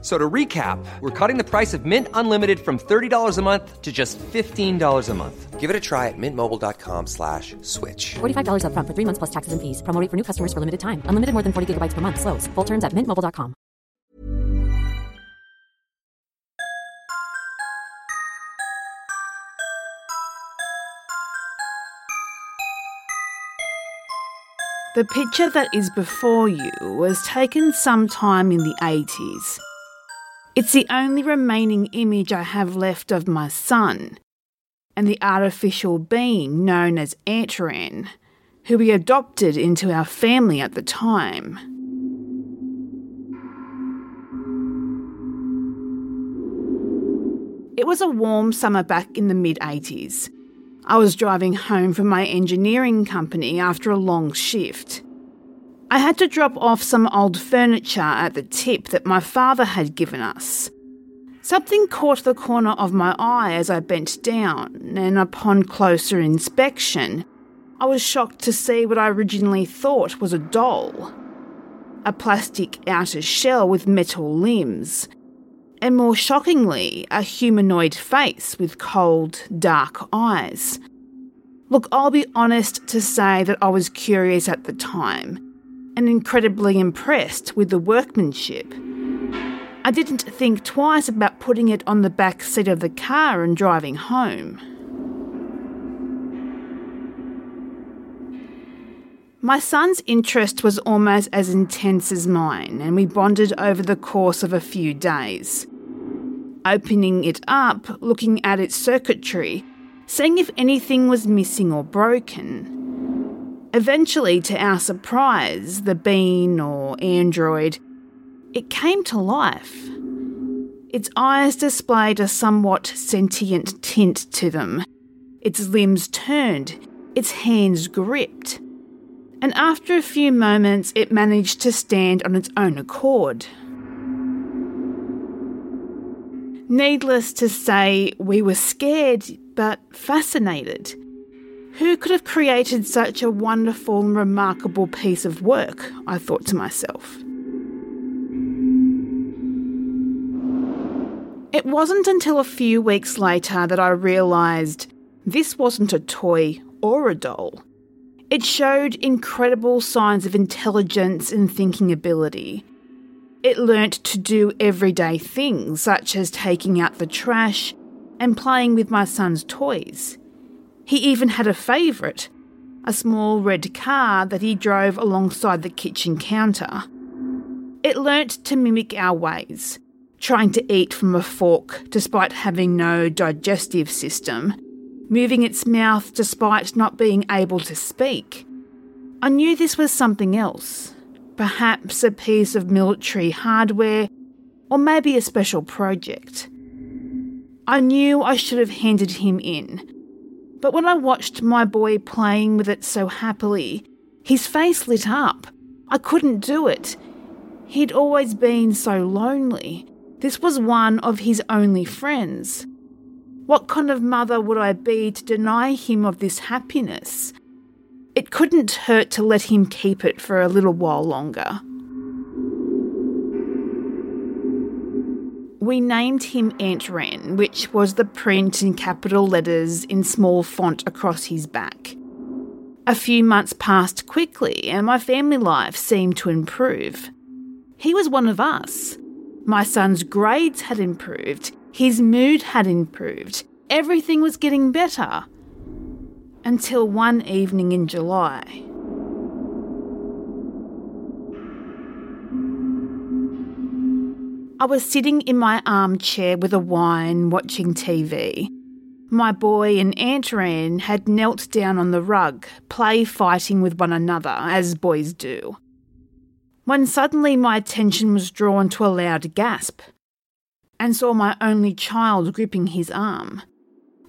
F- So to recap, we're cutting the price of Mint Unlimited from $30 a month to just $15 a month. Give it a try at mintmobile.com slash switch. $45 upfront for three months plus taxes and fees. Promo rate for new customers for limited time. Unlimited more than 40 gigabytes per month. Slows. Full terms at mintmobile.com. The picture that is before you was taken sometime in the 80s. It's the only remaining image I have left of my son and the artificial being known as Antran, who we adopted into our family at the time. It was a warm summer back in the mid 80s. I was driving home from my engineering company after a long shift. I had to drop off some old furniture at the tip that my father had given us. Something caught the corner of my eye as I bent down, and upon closer inspection, I was shocked to see what I originally thought was a doll. A plastic outer shell with metal limbs, and more shockingly, a humanoid face with cold, dark eyes. Look, I'll be honest to say that I was curious at the time and incredibly impressed with the workmanship. I didn't think twice about putting it on the back seat of the car and driving home. My son's interest was almost as intense as mine, and we bonded over the course of a few days. Opening it up, looking at its circuitry, seeing if anything was missing or broken. Eventually, to our surprise, the bean or android, it came to life. Its eyes displayed a somewhat sentient tint to them. Its limbs turned, its hands gripped and after a few moments, it managed to stand on its own accord. Needless to say, we were scared but fascinated. Who could have created such a wonderful and remarkable piece of work? I thought to myself. It wasn't until a few weeks later that I realised this wasn't a toy or a doll. It showed incredible signs of intelligence and thinking ability. It learnt to do everyday things such as taking out the trash and playing with my son's toys. He even had a favourite, a small red car that he drove alongside the kitchen counter. It learnt to mimic our ways, trying to eat from a fork despite having no digestive system moving its mouth despite not being able to speak. I knew this was something else, perhaps a piece of military hardware, or maybe a special project. I knew I should have handed him in, but when I watched my boy playing with it so happily, his face lit up. I couldn't do it. He'd always been so lonely. This was one of his only friends. What kind of mother would I be to deny him of this happiness? It couldn't hurt to let him keep it for a little while longer. We named him Antran, which was the print in capital letters in small font across his back. A few months passed quickly, and my family life seemed to improve. He was one of us. My son's grades had improved, his mood had improved. Everything was getting better. Until one evening in July. I was sitting in my armchair with a wine watching TV. My boy and Antran had knelt down on the rug, play fighting with one another, as boys do. When suddenly my attention was drawn to a loud gasp and saw my only child gripping his arm.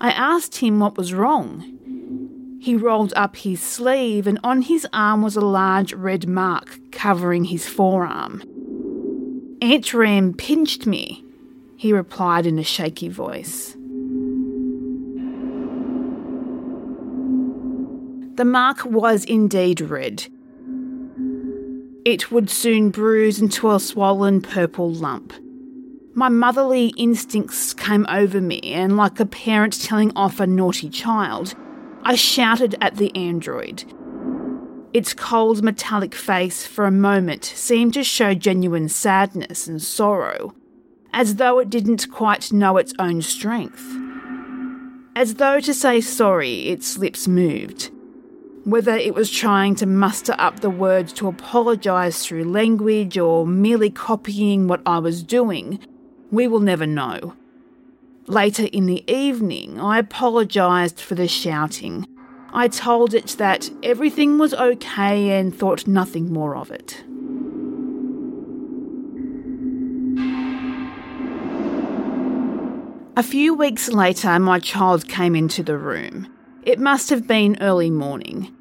I asked him what was wrong. He rolled up his sleeve, and on his arm was a large red mark covering his forearm. Antran pinched me, he replied in a shaky voice. The mark was indeed red. It would soon bruise into a swollen purple lump. My motherly instincts came over me, and like a parent telling off a naughty child, I shouted at the android. Its cold metallic face for a moment seemed to show genuine sadness and sorrow, as though it didn't quite know its own strength. As though to say sorry, its lips moved. Whether it was trying to muster up the words to apologise through language or merely copying what I was doing, we will never know. Later in the evening, I apologised for the shouting. I told it that everything was okay and thought nothing more of it. A few weeks later, my child came into the room. It must have been early morning,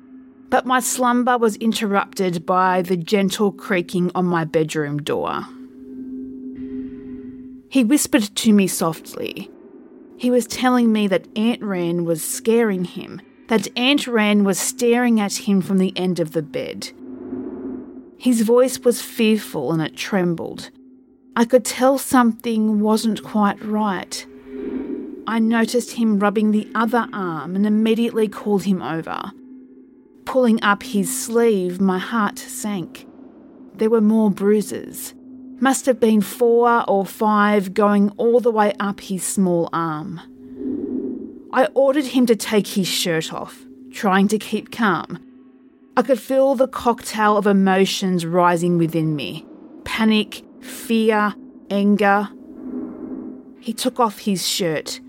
but my slumber was interrupted by the gentle creaking on my bedroom door. He whispered to me softly. He was telling me that Antran was scaring him, that Antran was staring at him from the end of the bed. His voice was fearful and it trembled. I could tell something wasn't quite right. I noticed him rubbing the other arm and immediately called him over. Pulling up his sleeve, my heart sank. There were more bruises. Must have been four or five going all the way up his small arm. I ordered him to take his shirt off, trying to keep calm. I could feel the cocktail of emotions rising within me panic, fear, anger. He took off his shirt.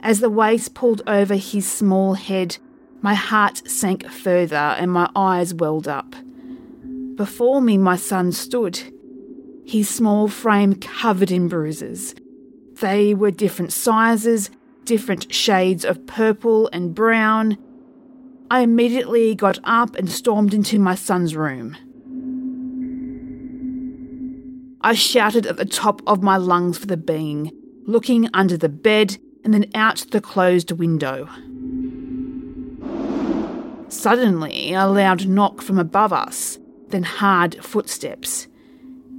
As the waist pulled over his small head, my heart sank further and my eyes welled up. Before me, my son stood his small frame covered in bruises. They were different sizes, different shades of purple and brown. I immediately got up and stormed into my son's room. I shouted at the top of my lungs for the being, looking under the bed and then out the closed window. Suddenly, a loud knock from above us, then hard footsteps.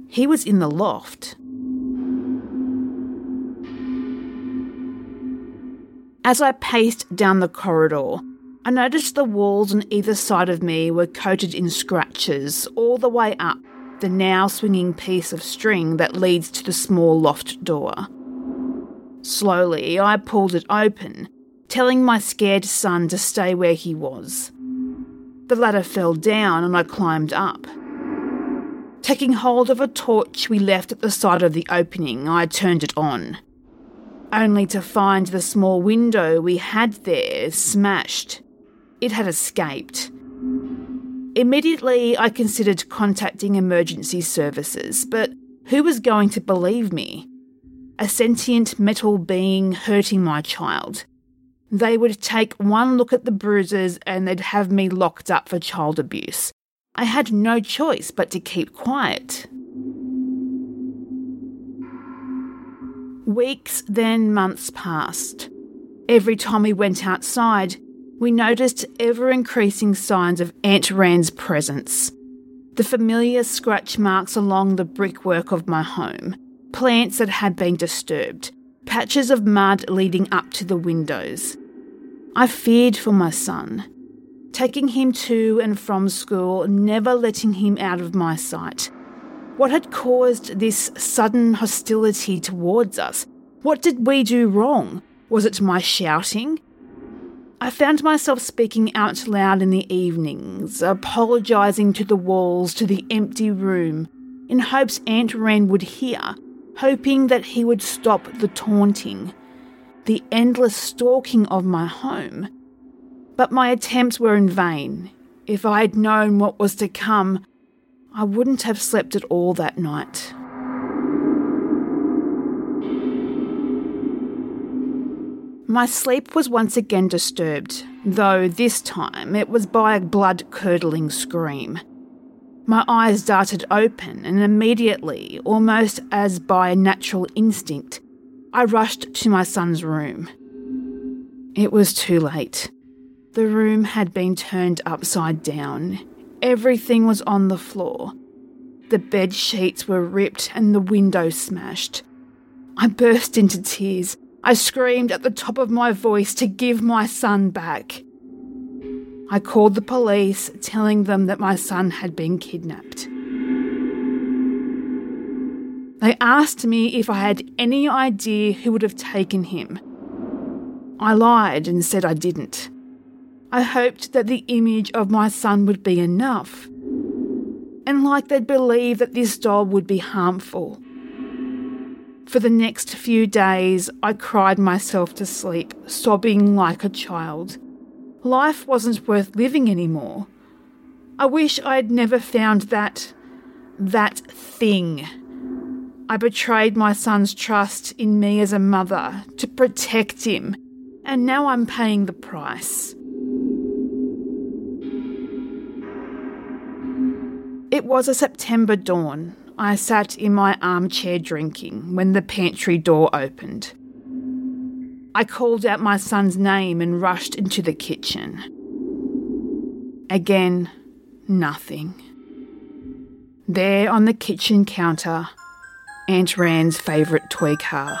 He was in the loft. As I paced down the corridor, I noticed the walls on either side of me were coated in scratches all the way up the now swinging piece of string that leads to the small loft door. Slowly, I pulled it open, telling my scared son to stay where he was. The ladder fell down and I climbed up. Taking hold of a torch we left at the side of the opening, I turned it on. Only to find the small window we had there smashed. It had escaped. Immediately, I considered contacting emergency services, but who was going to believe me? A sentient metal being hurting my child. They would take one look at the bruises and they'd have me locked up for child abuse. I had no choice but to keep quiet. Weeks, then months passed. Every time we went outside, we noticed ever increasing signs of Antran's presence. The familiar scratch marks along the brickwork of my home, plants that had been disturbed, patches of mud leading up to the windows. I feared for my son taking him to and from school, never letting him out of my sight. What had caused this sudden hostility towards us? What did we do wrong? Was it my shouting? I found myself speaking out loud in the evenings, apologising to the walls, to the empty room, in hopes Antran would hear, hoping that he would stop the taunting, the endless stalking of my home. But my attempts were in vain. If I had known what was to come, I wouldn't have slept at all that night. My sleep was once again disturbed, though this time it was by a blood curdling scream. My eyes darted open, and immediately, almost as by natural instinct, I rushed to my son's room. It was too late. The room had been turned upside down. Everything was on the floor. The bed sheets were ripped and the window smashed. I burst into tears. I screamed at the top of my voice to give my son back. I called the police, telling them that my son had been kidnapped. They asked me if I had any idea who would have taken him. I lied and said I didn't. I hoped that the image of my son would be enough, and like they'd believe that this doll would be harmful. For the next few days, I cried myself to sleep, sobbing like a child. Life wasn't worth living anymore. I wish I had never found that. that thing. I betrayed my son's trust in me as a mother to protect him, and now I'm paying the price. It was a September dawn. I sat in my armchair drinking when the pantry door opened. I called out my son's name and rushed into the kitchen. Again, nothing. There on the kitchen counter, Antran's favourite toy car.